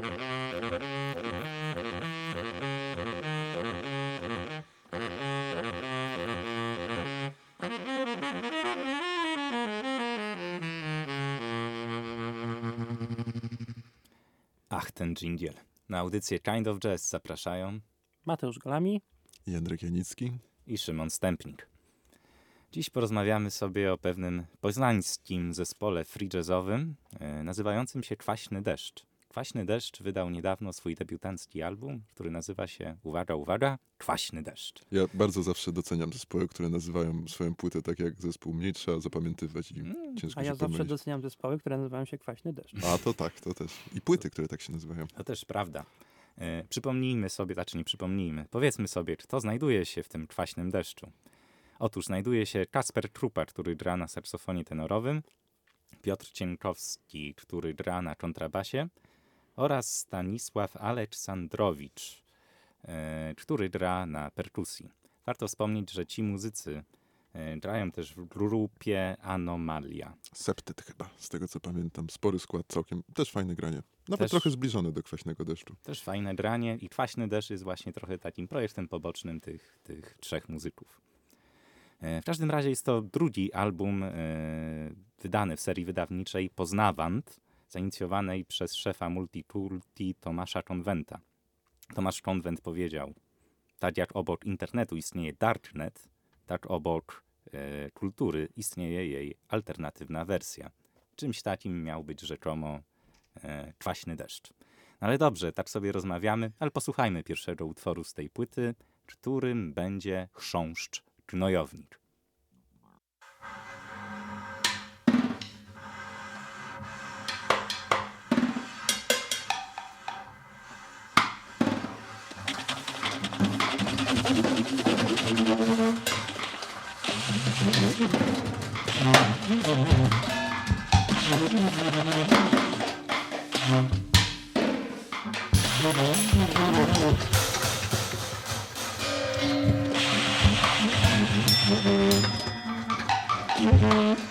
Ach, ten dżingiel. Na audycję Kind of Jazz zapraszają Mateusz Golami. Jędrek Janicki. i Szymon Stępnik. Dziś porozmawiamy sobie o pewnym poznańskim zespole free jazzowym e, nazywającym się Kwaśny Deszcz. Kwaśny Deszcz wydał niedawno swój debiutancki album, który nazywa się, uwaga, uwaga, Kwaśny Deszcz. Ja bardzo zawsze doceniam zespoły, które nazywają swoją płytę tak jak zespół. Mniej trzeba zapamiętywać i Mm, ciężko A ja się zawsze pomylić. doceniam zespoły, które nazywają się Kwaśny Deszcz. A to tak, to też. I płyty, które tak się nazywają. To też prawda. E, przypomnijmy sobie, znaczy nie przypomnijmy, powiedzmy sobie, kto znajduje się w tym kwaśnym deszczu. Otóż znajduje się Kasper Trupa, który gra na saksofonie tenorowym, Piotr Cienkowski, który gra na kontrabasie oraz Stanisław Aleksandrowicz, e, który gra na perkusji. Warto wspomnieć, że ci muzycy e, grają też w grupie Anomalia. Septyt chyba, z tego co pamiętam. Spory skład całkiem. Też fajne granie. Nawet Też- trochę zbliżone do kwaśnego deszczu. Też fajne granie i Kwaśny Deszcz jest właśnie trochę takim projektem pobocznym tych, tych trzech muzyków. E, W każdym razie jest to drugi album e, wydany w serii wydawniczej Poznawant, zainicjowanej przez szefa Multikulti Tomasza Konwenta. Tomasz Konwent powiedział, tak jak obok internetu istnieje darknet, tak obok e, kultury istnieje jej alternatywna wersja. Czymś takim miał być rzekomo e, kwaśny deszcz. No ale dobrze, tak sobie rozmawiamy, ale posłuchajmy pierwszego utworu z tej płyty, którym będzie chrząszcz gnojownik. Mm-hmm.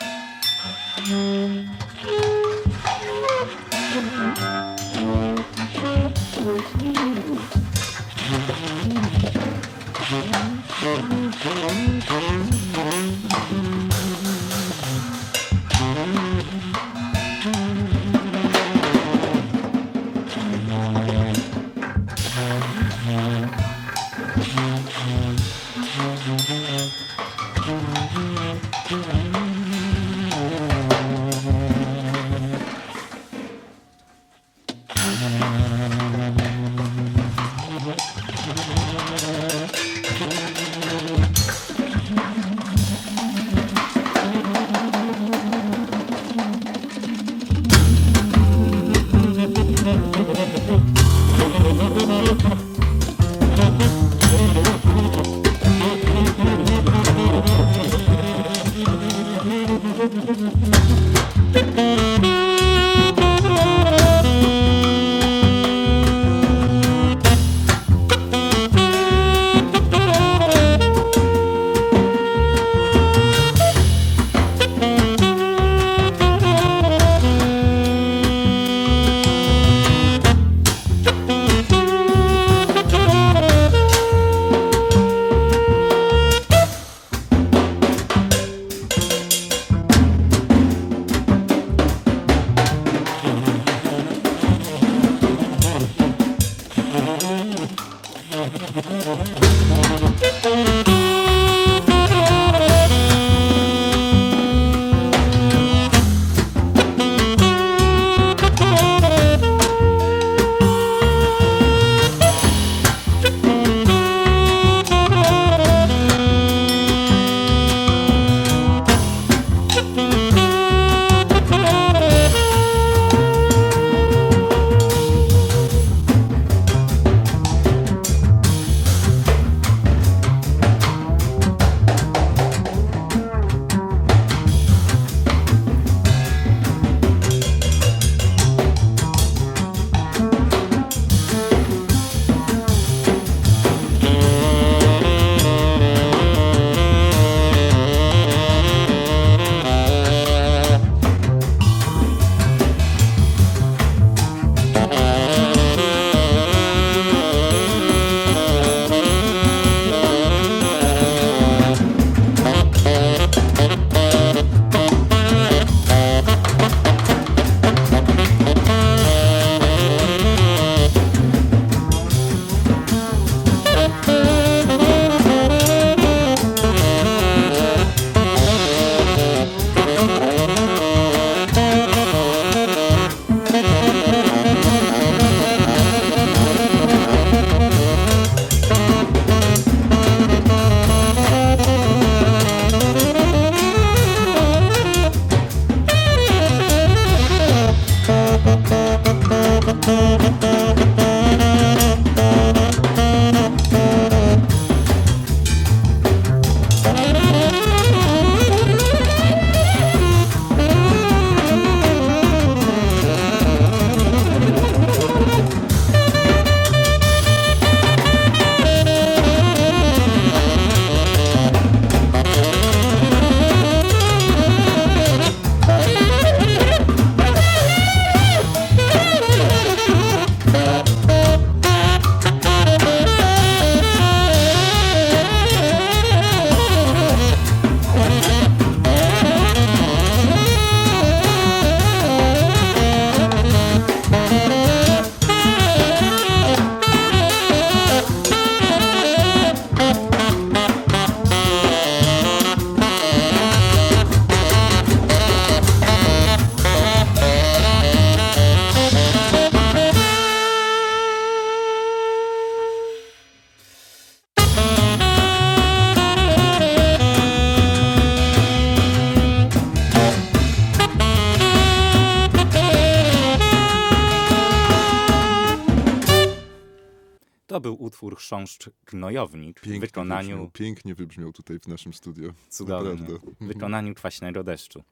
Gnojownik w Pięknie wykonaniu wybrzmiał, pięknie wybrzmiał tutaj w naszym studio. cudownie, Naprawdę. w wykonaniu Kwaśnego Deszczu.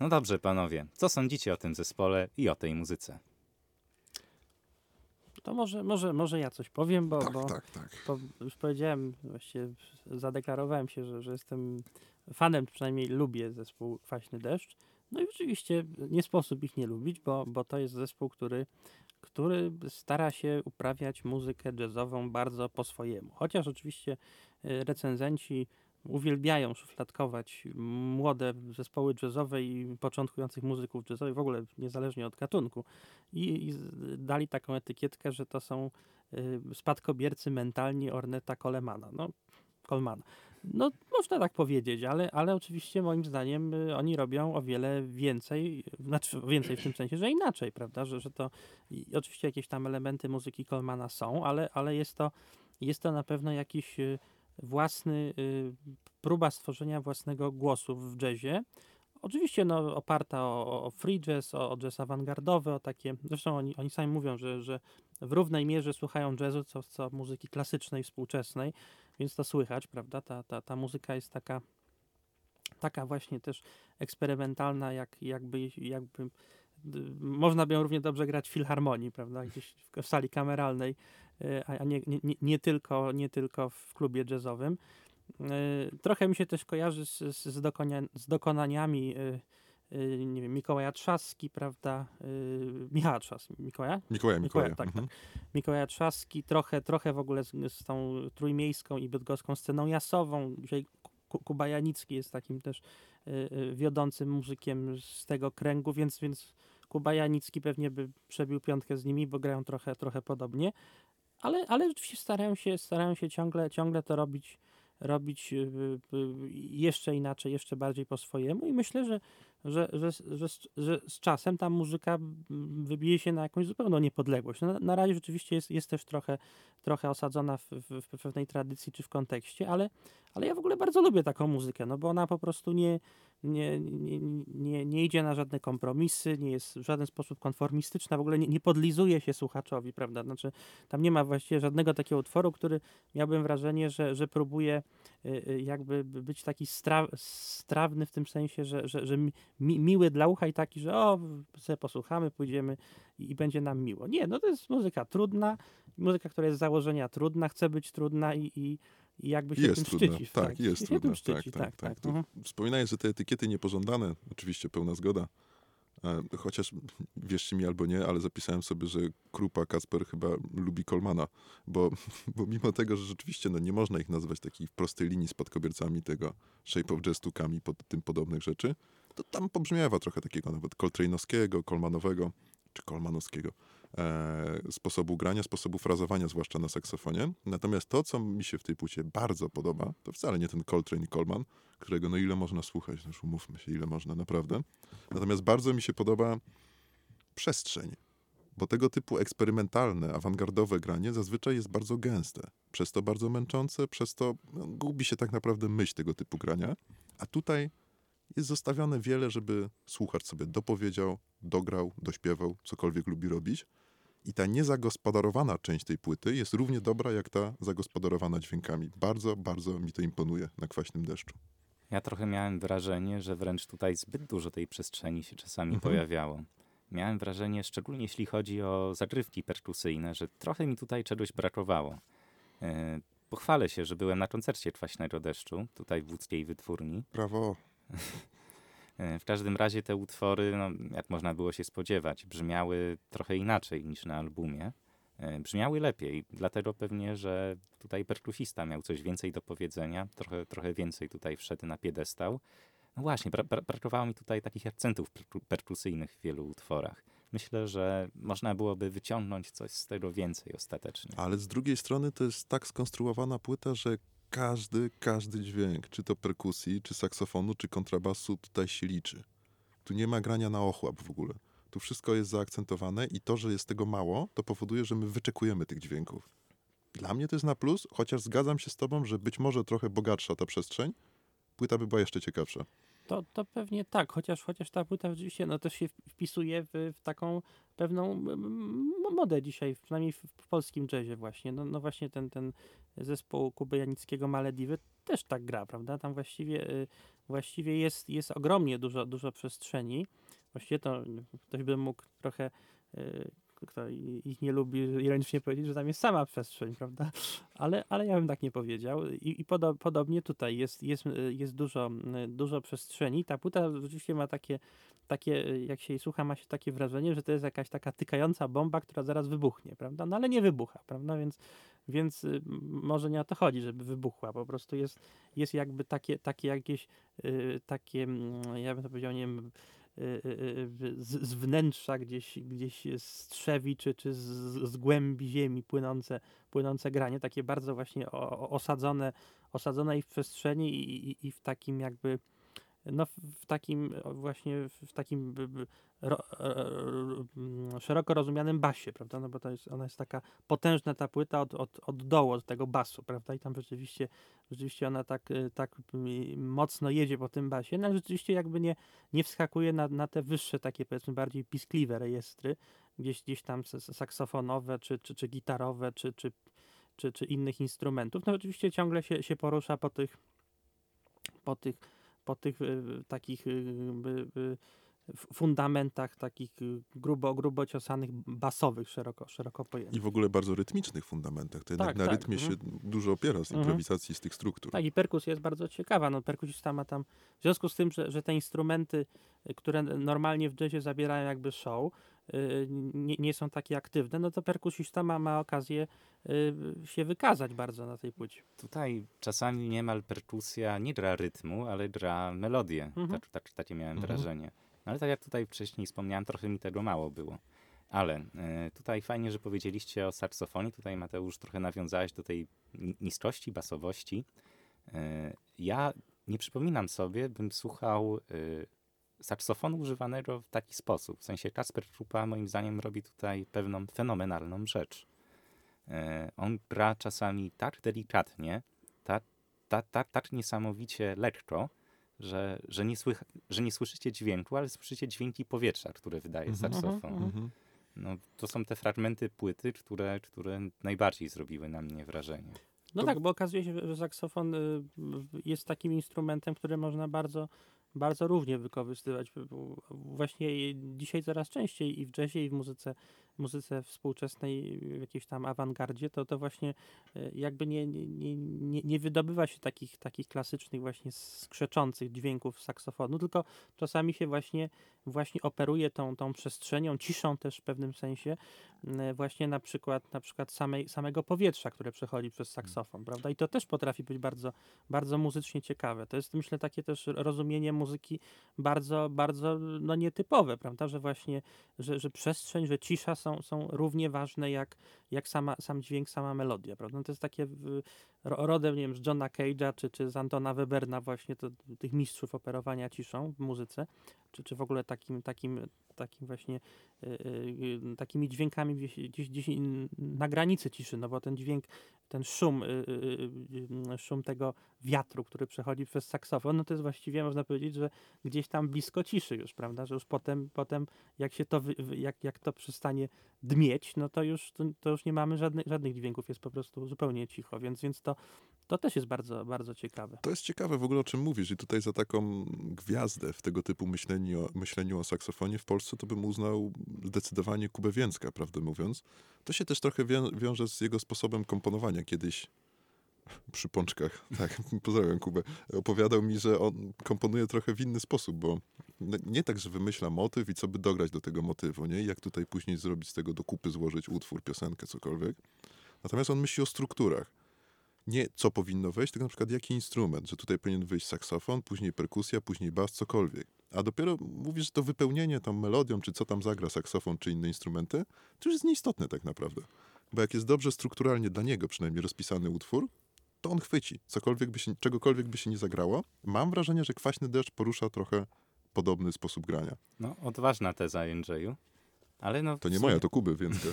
No dobrze, panowie, co sądzicie o tym zespole i o tej muzyce? To może, może, może ja coś powiem, bo, Tak, bo, tak, tak. bo już powiedziałem, właściwie zadeklarowałem się, że, że jestem fanem, przynajmniej lubię zespół Kwaśny Deszcz. No i oczywiście nie sposób ich nie lubić, bo, bo to jest zespół, który, który stara się uprawiać muzykę jazzową bardzo po swojemu. Chociaż oczywiście y, recenzenci uwielbiają szufladkować młode zespoły jazzowe i początkujących muzyków jazzowych, w ogóle niezależnie od gatunku. I, i dali taką etykietkę, że to są y, spadkobiercy mentalni Orneta Colemana. No, Colemana. No, można tak powiedzieć, ale, ale oczywiście moim zdaniem y, oni robią o wiele więcej, znaczy więcej w tym sensie, że inaczej, prawda, że, że to oczywiście jakieś tam elementy muzyki Colemana są, ale, ale jest, to, jest to na pewno jakiś y, własny, y, próba stworzenia własnego głosu w jazzie. Oczywiście no, oparta o, o free jazz, o, o jazz awangardowy, o takie, zresztą oni, oni sami mówią, że, że w równej mierze słuchają jazzu, co, co muzyki klasycznej, współczesnej, więc to słychać, prawda? Ta, ta, ta muzyka jest taka, taka właśnie też eksperymentalna, jak, jakby, jakby można by ją równie dobrze grać w filharmonii, prawda? Gdzieś w, sali kameralnej, y, a nie, nie, nie- tylko, nie tylko w klubie jazzowym. Y, Trochę mi się też kojarzy z, z, dokonia, z dokonaniami y, nie wiem, Mikołaja Trzaski, prawda? Y, Michała Trzaski. Mikołaja? Mikołaja, Mikołaja, Mikołaja. tak, mhm. Mikołaja Trzaski, trochę, trochę w ogóle z, z tą trójmiejską i bydgoską sceną jasową. Ku- Kuba Janicki jest takim też y, y, wiodącym muzykiem z tego kręgu, więc, więc Kuba Janicki pewnie by przebił piątkę z nimi, bo grają trochę, trochę podobnie. Ale, ale rzeczywiście starają się, starają się ciągle, ciągle to robić, robić y, y, jeszcze inaczej, jeszcze bardziej po swojemu i myślę, że, że, że, że, że z czasem ta muzyka wybije się na jakąś zupełną niepodległość. No, na, na razie rzeczywiście jest, jest też trochę, trochę osadzona w, w, w pewnej tradycji czy w kontekście, ale, ale ja w ogóle bardzo lubię taką muzykę, no bo ona po prostu nie, nie, nie, nie, nie idzie na żadne kompromisy, nie jest w żaden sposób konformistyczna, w ogóle nie, nie podlizuje się słuchaczowi, prawda? Znaczy, tam nie ma właściwie żadnego takiego utworu, który miałbym wrażenie, że, że próbuje y, y, jakby być taki stra, strawny w tym sensie, że, że, że mi, mi, miły dla ucha i taki, że o, sobie posłuchamy, pójdziemy i, i będzie nam miło. Nie, no to jest muzyka trudna, muzyka, która jest z założenia trudna, chce być trudna i, i, i jakby się Jest tym trudna, szczyci. tak, jest się trudna, tym tak, szczyci, tak, tak, tak. tak. To Mhm. Wspominałeś, że te etykiety niepożądane, oczywiście pełna zgoda. E, Chociaż wierzcie mi albo nie, ale zapisałem sobie, że Krupa Kasper chyba lubi Kolmana, bo, bo mimo tego, że rzeczywiście no, nie można ich nazwać takiej w prostej linii spadkobiercami tego Shape of Jazz Tukami, pod tym podobnych rzeczy, to tam pobrzmiewa trochę takiego nawet Coltrane'owskiego, Kolmanowego, czy Kolmanowskiego sposobu grania, sposobu frazowania, zwłaszcza na saksofonie. Natomiast to, co mi się w tej płycie bardzo podoba, to wcale nie ten Coltrane i Coleman, którego no ile można słuchać, no już umówmy się, ile można, naprawdę. Natomiast bardzo mi się podoba przestrzeń, bo tego typu eksperymentalne, awangardowe granie zazwyczaj jest bardzo gęste, przez to bardzo męczące, przez to no, gubi się tak naprawdę myśl tego typu grania, a tutaj jest zostawione wiele, żeby słuchacz sobie dopowiedział, dograł, dośpiewał, cokolwiek lubi robić. I ta niezagospodarowana część tej płyty jest równie dobra, jak ta zagospodarowana dźwiękami. Bardzo, bardzo mi to imponuje na kwaśnym deszczu. Ja trochę miałem wrażenie, że wręcz tutaj zbyt dużo tej przestrzeni się czasami Mhm. pojawiało. Miałem wrażenie, szczególnie jeśli chodzi o zagrywki perkusyjne, że trochę mi tutaj czegoś brakowało. E, Pochwalę się, że byłem na koncercie Kwaśnego Deszczu, tutaj w łódzkiej wytwórni. Brawo. E, W każdym razie te utwory, no, jak można było się spodziewać, brzmiały trochę inaczej niż na albumie. E, Brzmiały lepiej, dlatego pewnie, że tutaj perkusista miał coś więcej do powiedzenia, trochę, trochę więcej tutaj wszedł na piedestał. No właśnie, bra- bra- brakowało mi tutaj takich akcentów perku- perkusyjnych w wielu utworach. Myślę, że można byłoby wyciągnąć coś z tego więcej ostatecznie. Ale z drugiej strony to jest tak skonstruowana płyta, że każdy, każdy dźwięk, czy to perkusji, czy saksofonu, czy kontrabasu, tutaj się liczy. Tu nie ma grania na ochłap w ogóle. Tu wszystko jest zaakcentowane i to, że jest tego mało, to powoduje, że my wyczekujemy tych dźwięków. Dla mnie to jest na plus, chociaż zgadzam się z tobą, że być może trochę bogatsza ta przestrzeń, płyta by była jeszcze ciekawsza. To, to pewnie tak, chociaż, chociaż ta płyta rzeczywiście no, też się wpisuje w, w taką pewną modę dzisiaj, przynajmniej w, w polskim jazzie właśnie. No, no właśnie ten, ten zespół Kuby Janickiego Malediwy też tak gra, prawda? Tam właściwie, y, właściwie jest, jest ogromnie dużo, dużo przestrzeni. Właściwie to ktoś by mógł trochę y, kto ich nie lubi, ironicznie powiedzieć, że tam jest sama przestrzeń, prawda? Ale, ale ja bym tak nie powiedział. I, i podo, podobnie tutaj jest, jest, jest dużo, dużo przestrzeni. Ta płyta rzeczywiście ma takie, takie, jak się jej słucha, ma się takie wrażenie, że to jest jakaś taka tykająca bomba, która zaraz wybuchnie, prawda? No ale nie wybucha, prawda? Więc, więc y, może nie o to chodzi, żeby wybuchła. Po prostu jest, jest jakby takie, takie jakieś, yy, takie, mm, ja bym to powiedział, nie wiem, Y, y, y, z, z wnętrza gdzieś, gdzieś strzewi, czy, czy z, z głębi ziemi płynące, płynące granie, takie bardzo właśnie osadzone, osadzone w przestrzeni i, i, i w takim jakby no w takim właśnie w takim ro, mm, szeroko rozumianym basie, prawda? No bo to jest, ona jest taka potężna ta płyta od, od, od dołu, od tego basu, prawda? I tam rzeczywiście, rzeczywiście ona tak, y, tak mocno jedzie po tym basie, no ale rzeczywiście jakby nie, nie wskakuje na, na te wyższe takie powiedzmy bardziej piskliwe rejestry, gdzieś, gdzieś tam saksofonowe, czy, czy, czy gitarowe, czy, czy, czy, czy innych instrumentów. No oczywiście ciągle się, się porusza po tych po tych po tych y, takich y, fundamentach takich grubo, grubo ciosanych, basowych, szeroko, szeroko pojętych. I w ogóle bardzo rytmicznych fundamentach. To jednak tak, na tak. rytmie mhm. się dużo opiera z improwizacji, mhm. z tych struktur. Tak, i perkusja jest bardzo ciekawa. No, perkusista ma tam, w związku z tym, że, że te instrumenty, które normalnie w jazzie zabierają jakby show, Y, nie, nie, są takie aktywne, no to perkusista ma, ma okazję y, się wykazać bardzo na tej płycie. Tutaj czasami niemal perkusja nie gra rytmu, ale gra melodię. Mhm. Tak, tak, takie miałem mhm. wrażenie. No ale tak jak tutaj wcześniej wspomniałem, trochę mi tego mało było. Ale y, tutaj fajnie, że powiedzieliście o saksofonie. Tutaj Mateusz trochę nawiązałeś do tej niskości, basowości. Ja nie przypominam sobie, bym słuchał saksofonu używanego w taki sposób. W sensie Kasper Krupa moim zdaniem robi tutaj pewną fenomenalną rzecz. E, on gra czasami tak delikatnie, tak, tak, tak, tak niesamowicie lekko, że, że, nie słycha, że nie słyszycie dźwięku, ale słyszycie dźwięki powietrza, które wydaje mhm. saksofon. Mhm. mhm. No, to są te fragmenty płyty, które, które najbardziej zrobiły na mnie wrażenie. No to... tak, bo okazuje się, że saksofon y, jest takim instrumentem, który można bardzo bardzo równie wykorzystywać. Właśnie dzisiaj coraz częściej i w jazzie, i w muzyce, muzyce współczesnej, w jakiejś tam awangardzie, to, to właśnie e, jakby nie, nie, nie, nie wydobywa się takich, takich klasycznych właśnie skrzeczących dźwięków saksofonu, tylko czasami się właśnie, właśnie operuje tą, tą przestrzenią, ciszą też w pewnym sensie, właśnie na przykład, na przykład samej, samego powietrza, które przechodzi przez saksofon, prawda? I to też potrafi być bardzo, bardzo muzycznie ciekawe. To jest, myślę, takie też rozumienie muzyki bardzo, bardzo no, nietypowe, prawda? Że właśnie, że, że przestrzeń, że cisza są, są równie ważne jak, jak sama, sam dźwięk, sama melodia, prawda? No to jest takie rodem, nie wiem, z Johna Cage'a czy, czy z Antona Weberna właśnie, to, tych mistrzów operowania ciszą w muzyce, czy, czy w ogóle takim, takim, takim właśnie y, y, takimi dźwiękami gdzieś, gdzieś, gdzieś na granicy ciszy, no bo ten dźwięk, ten szum, y, szum tego wiatru, który przechodzi przez saksofon, no to jest właściwie, można powiedzieć, że gdzieś tam blisko ciszy już, prawda, że już potem, potem jak się to, jak, jak to przestanie dmieć, no to już, to, to już nie mamy żadnych, żadnych dźwięków, jest po prostu zupełnie cicho, więc, więc to, to też jest bardzo, bardzo ciekawe. To jest ciekawe w ogóle, o czym mówisz i tutaj za taką gwiazdę w tego typu myśleniu, myśleniu o saksofonie w Polsce to bym uznał zdecydowanie Kubę Więcka, prawdę mówiąc. To się też trochę wią wiąże z jego sposobem komponowania. Kiedyś przy pączkach, tak, pozdrawiam Kubę, opowiadał mi, że on komponuje trochę w inny sposób, bo nie tak, że wymyśla motyw i co by dograć do tego motywu, nie? Jak tutaj później zrobić z tego do kupy, złożyć utwór, piosenkę, cokolwiek. Natomiast on myśli o strukturach. Nie co powinno wejść, tylko na przykład jaki instrument, że tutaj powinien wyjść saksofon, później perkusja, później bas, cokolwiek. A dopiero mówisz, że to wypełnienie tą melodią, czy co tam zagra saksofon, czy inne instrumenty, to już jest nieistotne tak naprawdę. Bo jak jest dobrze strukturalnie dla niego przynajmniej rozpisany utwór, to on chwyci. Cokolwiek by się, czegokolwiek by się nie zagrało. Mam wrażenie, że Kwaśny Deszcz porusza trochę podobny sposób grania. No, odważna teza, Jędrzeju. Ale no, to nie sumie... moja, to Kuby, więc...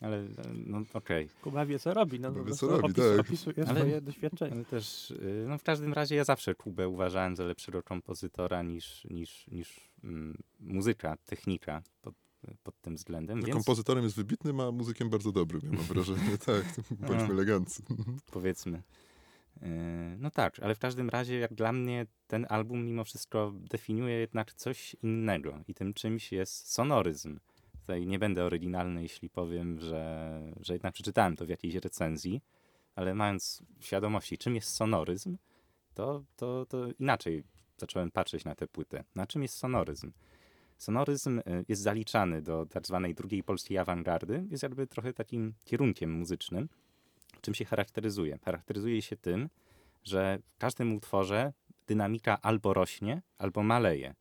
Ale no okej. Kuba wie, co robi. No, Kuba wie, co robi, opis, tak. Opisuje Ale- swoje doświadczenie. Ale też, y, no w każdym razie ja zawsze Kubę uważałem za lepszego kompozytora niż, niż, niż mm, muzyka, technika pod, pod tym względem, No, więc Kompozytorem jest wybitnym, a muzykiem bardzo dobrym, ja mam wrażenie. tak, bądźmy eleganccy. powiedzmy. y, No tak, ale w każdym razie jak dla mnie ten album mimo wszystko definiuje jednak coś innego i tym czymś jest sonoryzm. Tutaj nie będę oryginalny, jeśli powiem, że, że jednak przeczytałem to w jakiejś recenzji, ale mając świadomości, czym jest sonoryzm, to, to, to inaczej zacząłem patrzeć na tę płytę. Na czym jest sonoryzm? Sonoryzm y, jest zaliczany do tak zwanej drugiej polskiej awangardy. Jest jakby trochę takim kierunkiem muzycznym. Czym się charakteryzuje? Charakteryzuje się tym, że w każdym utworze dynamika albo rośnie, albo maleje.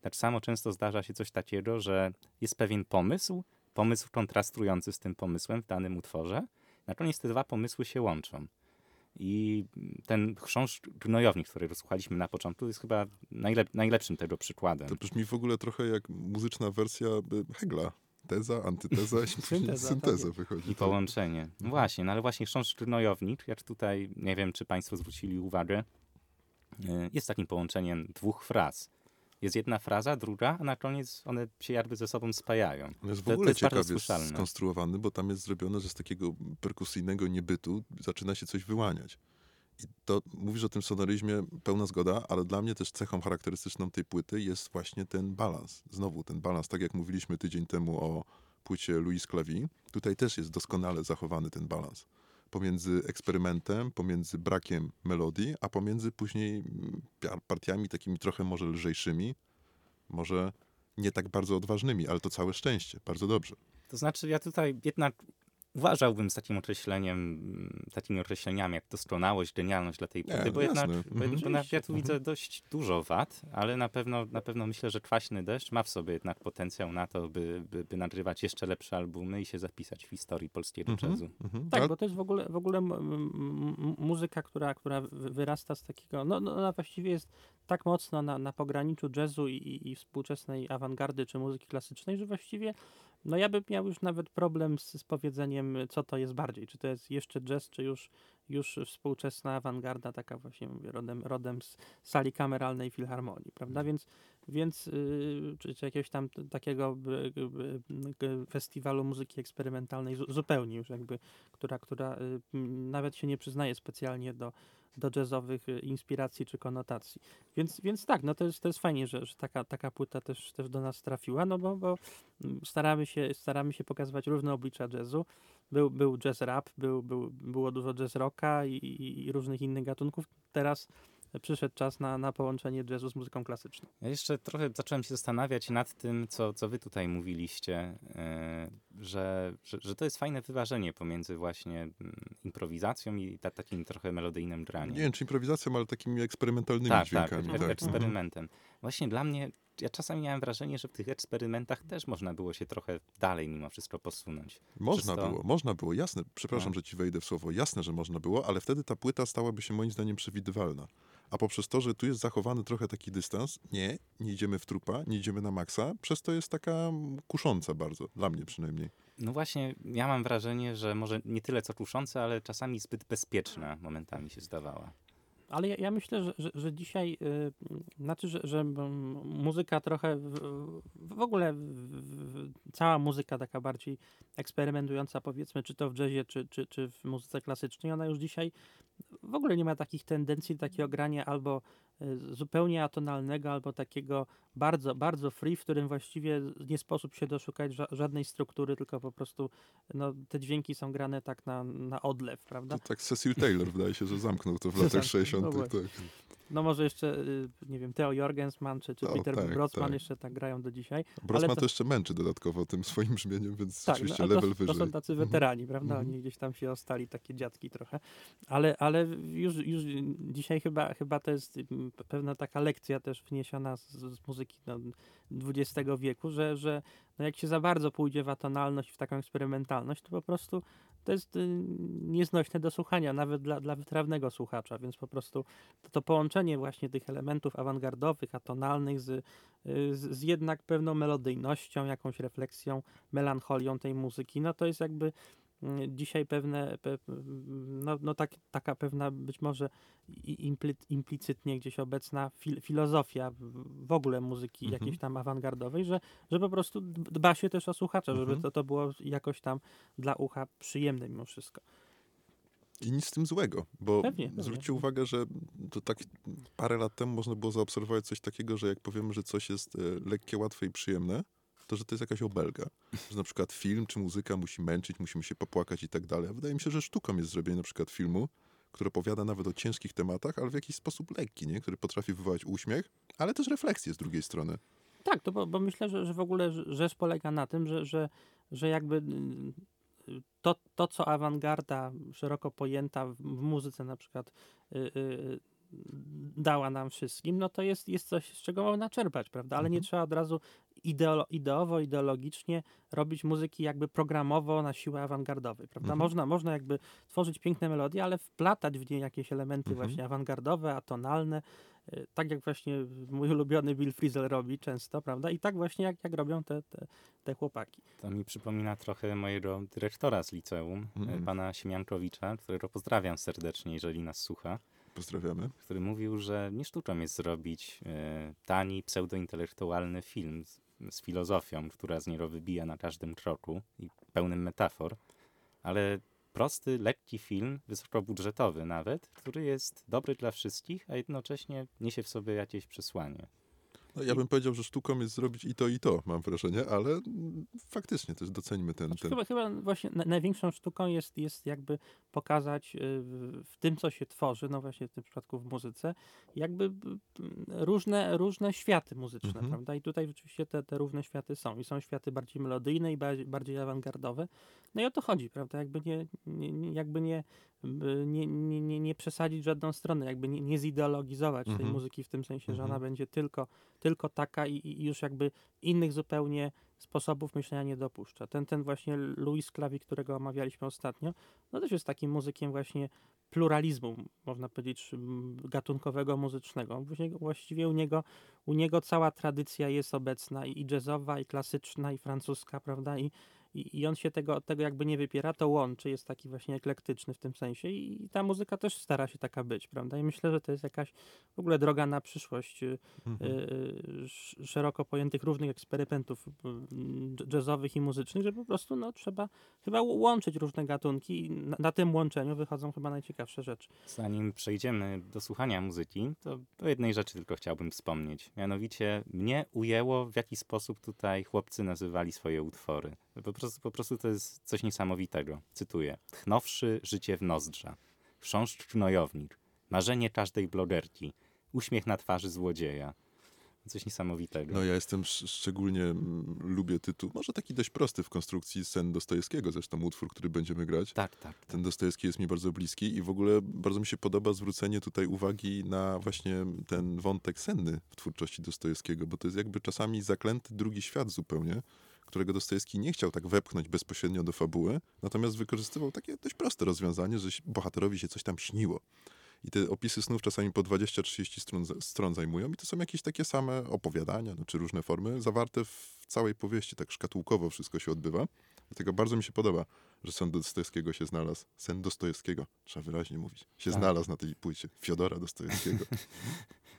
Tak samo często zdarza się coś takiego, że jest pewien pomysł, pomysł kontrastujący z tym pomysłem w danym utworze. Na koniec te dwa pomysły się łączą. I ten chrząszcz gnojownik, który rozsłuchaliśmy na początku, jest chyba najlep- najlepszym tego przykładem. To brzmi w ogóle trochę jak muzyczna wersja y, Hegla. Teza, antyteza i Synteza, synteza tak. wychodzi. I tak. połączenie. No właśnie, no ale właśnie chrząszcz gnojownik, jak tutaj, nie wiem, czy Państwo zwrócili uwagę, y, jest takim połączeniem dwóch fraz. Jest jedna fraza, druga, a na koniec one się jakby ze sobą spajają. On jest w To- ogóle ciekawie słyszalne. skonstruowany, bo tam jest zrobione, że z takiego perkusyjnego niebytu zaczyna się coś wyłaniać. I to mówisz o tym sonoryzmie, pełna zgoda, ale dla mnie też cechą charakterystyczną tej płyty jest właśnie ten balans. Znowu ten balans, tak jak mówiliśmy tydzień temu o płycie Louis Clavi, tutaj też jest doskonale zachowany ten balans. Pomiędzy eksperymentem, pomiędzy brakiem melodii, a pomiędzy później mm, par- partiami takimi trochę może lżejszymi, może nie tak bardzo odważnymi, ale to całe szczęście. Bardzo dobrze. To znaczy, ja tutaj jednak uważałbym z takim określeniem, mm, takimi określeniami jak doskonałość, genialność dla tej Nie, płyty, bo no jednak, bo, ja tu Mhm. widzę dość dużo wad, ale na pewno, na pewno myślę, że Kwaśny Deszcz ma w sobie jednak potencjał na to, by, by, by nagrywać jeszcze lepsze albumy i się zapisać w historii polskiego Mhm, jazzu. mhm. Tak, Ale- bo to jest w ogóle, w ogóle muzyka, która, która wy- wyrasta z takiego, no, no ona właściwie jest tak mocno na, na pograniczu jazzu i, i, i współczesnej awangardy czy muzyki klasycznej, że właściwie no ja bym miał już nawet problem z, z powiedzeniem, co to jest bardziej, czy to jest jeszcze jazz, czy już, już współczesna awangarda, taka właśnie mówię, rodem, rodem z sali kameralnej filharmonii, prawda, więc więc yy, czy, czy jakiegoś tam takiego festiwalu muzyki eksperymentalnej zu, zupełnie już jakby, która, która y, m, nawet się nie przyznaje specjalnie do, do jazzowych y, inspiracji czy konotacji. Więc, więc tak, no to jest, to jest fajnie, że, że taka, taka płyta też, też do nas trafiła, no bo, bo mm, staramy się, staramy się pokazywać różne oblicza jazzu. Był, był jazz rap, był, był, było dużo jazz rocka i, i, i różnych innych gatunków. Teraz przyszedł czas na, na połączenie jazzu z muzyką klasyczną. Ja jeszcze trochę zacząłem się zastanawiać nad tym, co, co wy tutaj mówiliście, e, że, że, że to jest fajne wyważenie pomiędzy właśnie mm, improwizacją i ta, takim trochę melodyjnym graniem. Nie wiem, czy improwizacją, ale takimi eksperymentalnymi tak, tak, dźwiękami. ek- tak. eksperymentem. Właśnie dla mnie, ja czasami miałem wrażenie, że w tych eksperymentach też można było się trochę dalej mimo wszystko posunąć. Można to- było, można było, jasne. Przepraszam, No. że ci wejdę w słowo. Jasne, że można było, ale wtedy ta płyta stałaby się moim zdaniem przewidywalna. A poprzez to, że tu jest zachowany trochę taki dystans, nie, nie idziemy w trupa, nie idziemy na maksa, przez to jest taka kusząca bardzo, dla mnie przynajmniej. No właśnie, ja mam wrażenie, że może nie tyle co kuszące, ale czasami zbyt bezpieczna momentami się zdawała. Ale ja, ja myślę, że, że, że dzisiaj, y, znaczy, że, że muzyka trochę, w, w ogóle w, cała muzyka taka bardziej eksperymentująca, powiedzmy, czy to w jazzie, czy, czy, czy w muzyce klasycznej, ona już dzisiaj w ogóle nie ma takich tendencji, takiego grania albo zupełnie atonalnego, albo takiego bardzo, bardzo free, w którym właściwie nie sposób się doszukać ża- żadnej struktury, tylko po prostu no, te dźwięki są grane tak na, na odlew, prawda? To tak Cecil Taylor wydaje się, że zamknął to w latach Zamknął, 60. no Tak. No może jeszcze, y, nie wiem, Theo Jorgensman czy, czy O, Peter tak, Brotzman tak. jeszcze tak grają do dzisiaj. Brosman to- to jeszcze męczy dodatkowo tym swoim brzmieniem, więc Tak, oczywiście no, to, level to wyżej. są tacy weterani, prawda? Mhm. Oni gdzieś tam się ostali, takie dziadki trochę. Ale, ale już, już dzisiaj chyba, chyba to jest mm, pewna taka lekcja też wniesiona z, z muzyki no, XX wieku, że, że no jak się za bardzo pójdzie w atonalność, w taką eksperymentalność, to po prostu to jest y, nieznośne do słuchania, nawet dla, dla wytrawnego słuchacza, więc po prostu to, to połączenie właśnie tych elementów awangardowych, atonalnych z, y, z, z jednak pewną melodyjnością, jakąś refleksją, melancholią tej muzyki, no to jest jakby dzisiaj pewne, pe, no, no tak, taka pewna być może implicytnie gdzieś obecna fil, filozofia w- ogóle muzyki Mhm. jakiejś tam awangardowej, że, że po prostu dba się też o słuchacza, żeby Mhm. to, to było jakoś tam dla ucha przyjemne mimo wszystko. I nic z tym złego, bo Pewnie, pewnie. zwróćcie uwagę, że to tak parę lat temu można było zaobserwować coś takiego, że jak powiemy, że coś jest e, lekkie, łatwe i przyjemne, to że to jest jakaś obelga. Że na przykład film czy muzyka musi męczyć, musimy się popłakać i tak dalej. Wydaje mi się, że sztuką jest zrobienie na przykład filmu, który opowiada nawet o ciężkich tematach, ale w jakiś sposób lekki, nie? który potrafi wywołać uśmiech, ale też refleksję z drugiej strony. Tak, to bo, bo myślę, że, że w ogóle rz- rzecz polega na tym, że, że, że jakby to, to, co awangarda szeroko pojęta w, w muzyce na przykład y, y, dała nam wszystkim, no to jest, jest coś, z czego można czerpać, prawda? Ale nie Mhm. trzeba od razu ideolo, ideowo, ideologicznie robić muzyki jakby programowo na siłę awangardowej, prawda? Mhm. Można, można jakby tworzyć piękne melodie, ale wplatać w nie jakieś elementy Mhm. właśnie awangardowe, atonalne, y, tak jak właśnie mój ulubiony Bill Frisell robi często, prawda? I tak właśnie jak, jak robią te, te, te chłopaki. To mi przypomina trochę mojego dyrektora z liceum, e, pana Siemiankowicza, którego pozdrawiam serdecznie, jeżeli nas słucha, Pozdrawiamy. który mówił, że nie sztuką jest zrobić e, tani, pseudointelektualny film z, z filozofią, która z niego wybija na każdym kroku i pełnym metafor, ale prosty, lekki film, wysokobudżetowy nawet, który jest dobry dla wszystkich, a jednocześnie niesie w sobie jakieś przesłanie. No, ja bym powiedział, że sztuką jest zrobić i to, i to, mam wrażenie, ale mm, faktycznie też doceńmy ten... Znaczy, ten... chyba, chyba właśnie na, największą sztuką jest, jest jakby pokazać y, w, tym, co się tworzy, no właśnie w tym przypadku w muzyce, jakby różne, różne światy muzyczne, Mhm. prawda? I tutaj rzeczywiście te, te różne światy są. I są światy bardziej melodyjne i bardziej, bardziej awangardowe. No i o to chodzi, prawda? Jakby nie, nie, jakby nie, nie, nie, nie, nie przesadzić w żadną stronę, jakby nie, nie zideologizować tej Mhm. muzyki w tym sensie, że Mhm. ona będzie tylko, tylko taka i, i już jakby innych zupełnie sposobów myślenia nie dopuszcza. Ten, ten właśnie Louis Klawi, którego omawialiśmy ostatnio, no też jest takim muzykiem właśnie pluralizmu, można powiedzieć, gatunkowego, muzycznego. Właściwie u niego, u niego cała tradycja jest obecna i jazzowa, i klasyczna, i francuska, prawda? I, i, i on się tego, tego jakby nie wypiera, to łączy, jest taki właśnie eklektyczny w tym sensie i, i ta muzyka też stara się taka być, prawda? I myślę, że to jest jakaś w ogóle droga na przyszłość y, Mhm. y, sz- szeroko pojętych różnych eksperymentów y, jazzowych i muzycznych, że po prostu no, trzeba chyba łączyć różne gatunki i na, na tym łączeniu wychodzą chyba najciekawsze rzeczy. Zanim przejdziemy do słuchania muzyki, to o jednej rzeczy tylko chciałbym wspomnieć. Mianowicie mnie ujęło, w jaki sposób tutaj chłopcy nazywali swoje utwory. Po prostu, po prostu to jest coś niesamowitego. Cytuję. Tchnąwszy życie w nozdrza. Chrząszcz gnojownik. Marzenie każdej blogerki. Uśmiech na twarzy złodzieja. Coś niesamowitego. No ja jestem sz- szczególnie mm, lubię tytuł, może taki dość prosty w konstrukcji sen Dostojewskiego, zresztą utwór, który będziemy grać. Tak, tak. Ten Dostojewski jest mi bardzo bliski i w ogóle bardzo mi się podoba zwrócenie tutaj uwagi na właśnie ten wątek senny w twórczości Dostojewskiego, bo to jest jakby czasami zaklęty drugi świat zupełnie, którego Dostojewski nie chciał tak wepchnąć bezpośrednio do fabuły, natomiast wykorzystywał takie dość proste rozwiązanie, że bohaterowi się coś tam śniło. I te opisy snów czasami po 20-30 stron, stron zajmują i to są jakieś takie same opowiadania, no, czy różne formy, zawarte w całej powieści, tak szkatułkowo wszystko się odbywa. Dlatego bardzo mi się podoba, że sen Dostojewskiego się znalazł. Sen Dostojewskiego, trzeba wyraźnie mówić, się Tak. znalazł na tej płycie. Fiodora Dostojewskiego.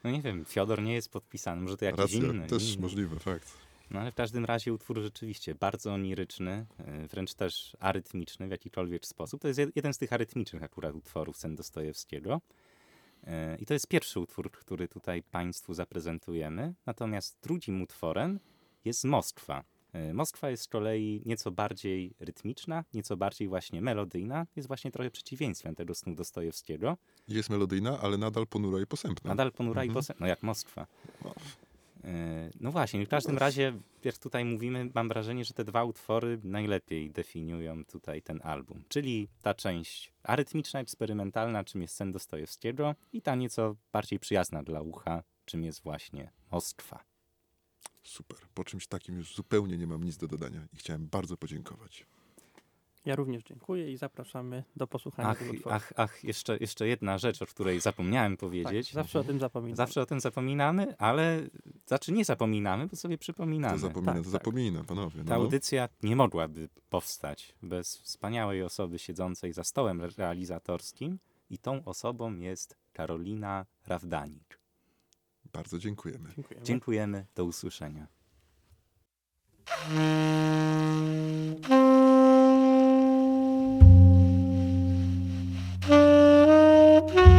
No nie wiem, Fiodor nie jest podpisany, może to jakiś Racja, inny. też inny. możliwe, fakt. No ale w każdym razie utwór rzeczywiście bardzo oniryczny, e, wręcz też arytmiczny w jakikolwiek sposób. To jest jed- jeden z tych arytmicznych akurat utworów Sen Dostojewskiego. E, I to jest pierwszy utwór, który tutaj Państwu zaprezentujemy. Natomiast drugim utworem jest Moskwa. E, Moskwa jest z kolei nieco bardziej rytmiczna, nieco bardziej właśnie melodyjna. Jest właśnie trochę przeciwieństwem tego snu Dostojewskiego. Jest melodyjna, ale nadal ponura i posępna. Nadal ponura i Mhm. posępna, no jak Moskwa. No. E, No właśnie, w każdym razie, jak tutaj mówimy, mam wrażenie, że te dwa utwory najlepiej definiują tutaj ten album. Czyli ta część arytmiczna, eksperymentalna, czym jest sen Dostojewskiego i ta nieco bardziej przyjazna dla ucha, czym jest właśnie Moskwa. Super. Po czymś takim już zupełnie nie mam nic do dodania i chciałem bardzo podziękować. Ja również dziękuję i zapraszamy do posłuchania Ach, tego utworu. ach, ach jeszcze, jeszcze jedna rzecz, o której zapomniałem tak, powiedzieć. zawsze o tym zapominam. Zawsze o tym zapominamy, ale znaczy nie zapominamy, bo sobie To przypominamy. zapomina, Tak, to tak. zapomina, panowie. Ta No. audycja nie mogłaby powstać bez wspaniałej osoby siedzącej za stołem re- realizatorskim i tą osobą jest Karolina Rawdanik. Bardzo dziękujemy. Dziękujemy. Dziękujemy, do usłyszenia. Bye.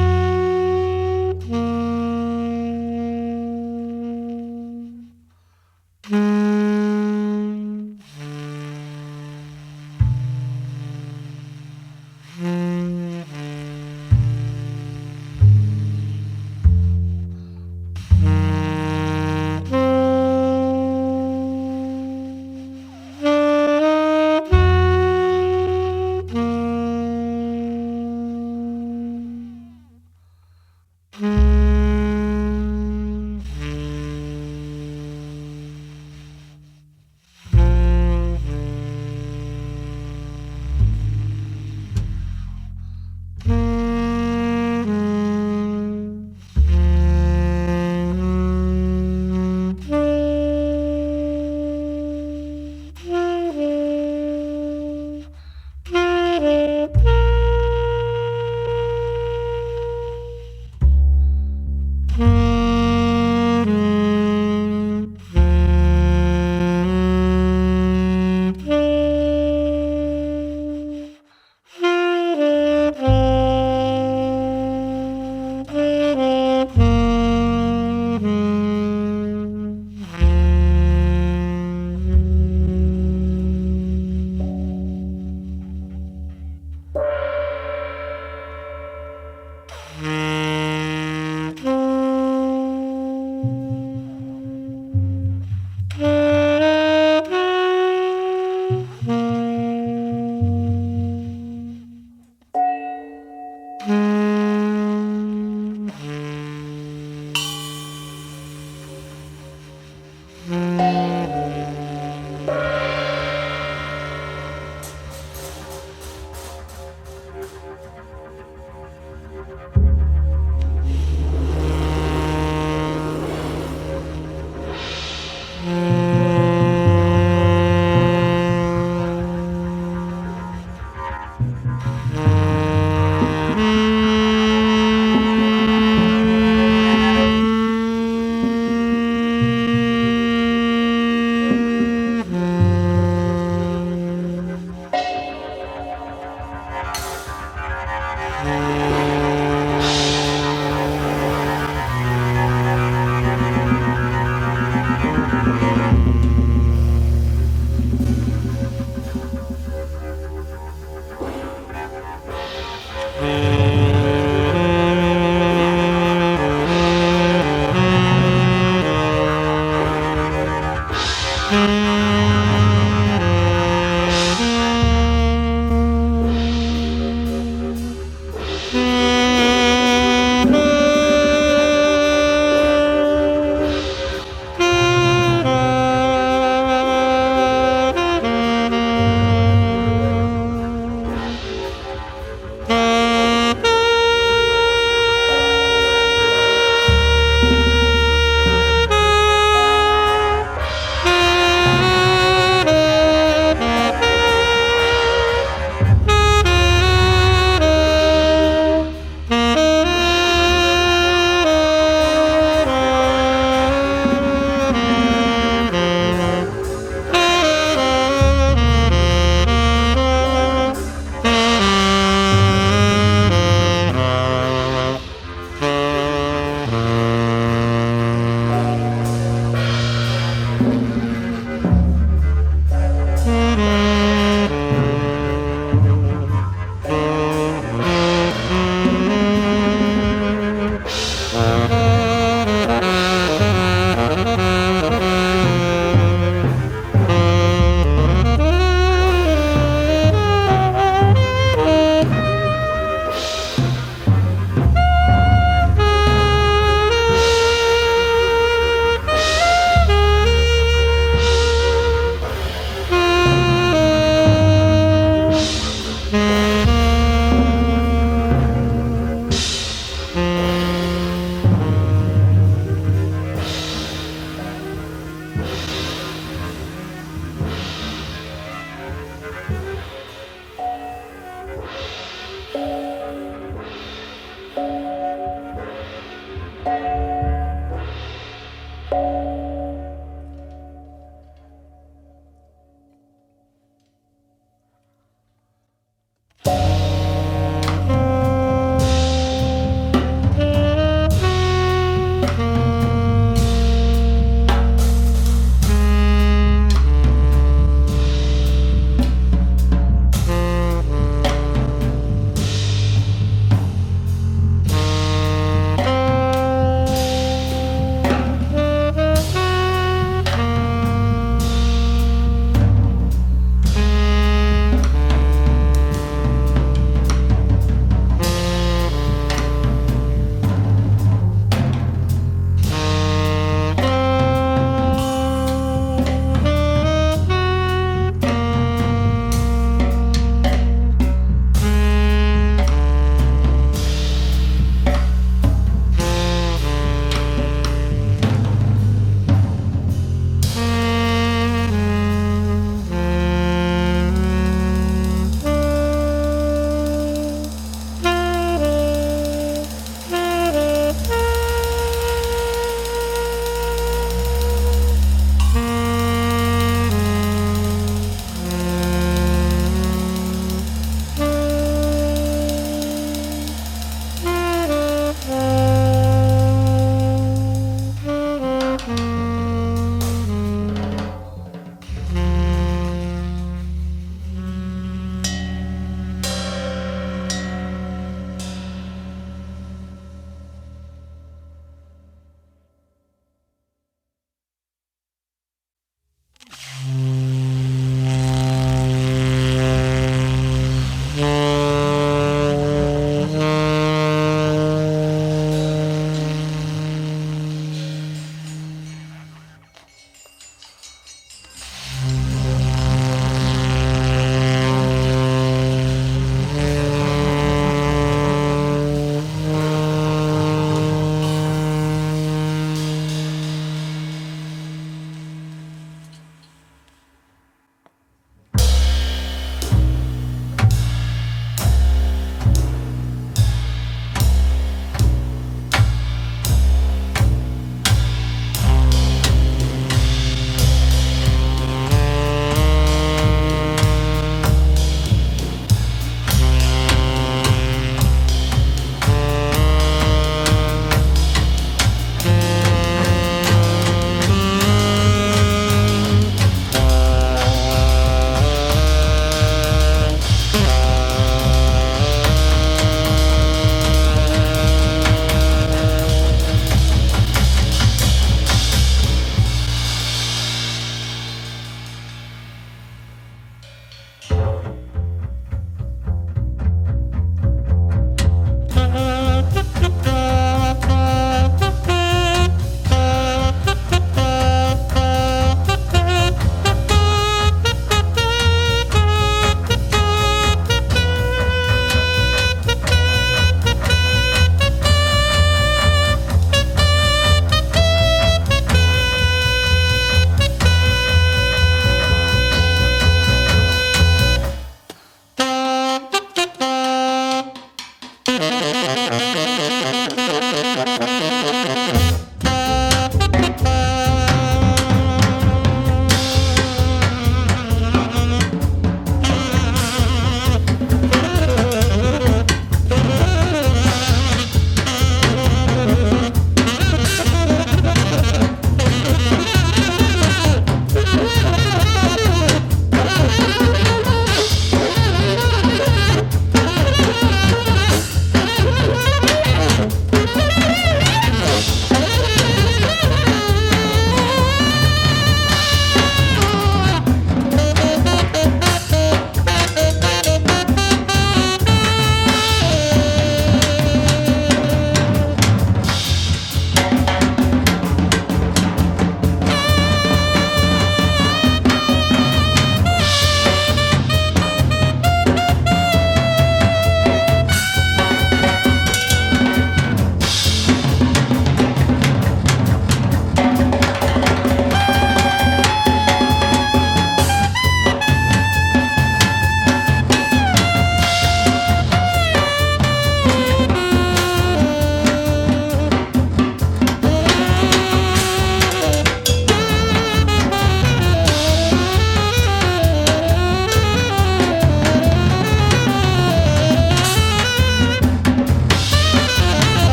Mm-hmm.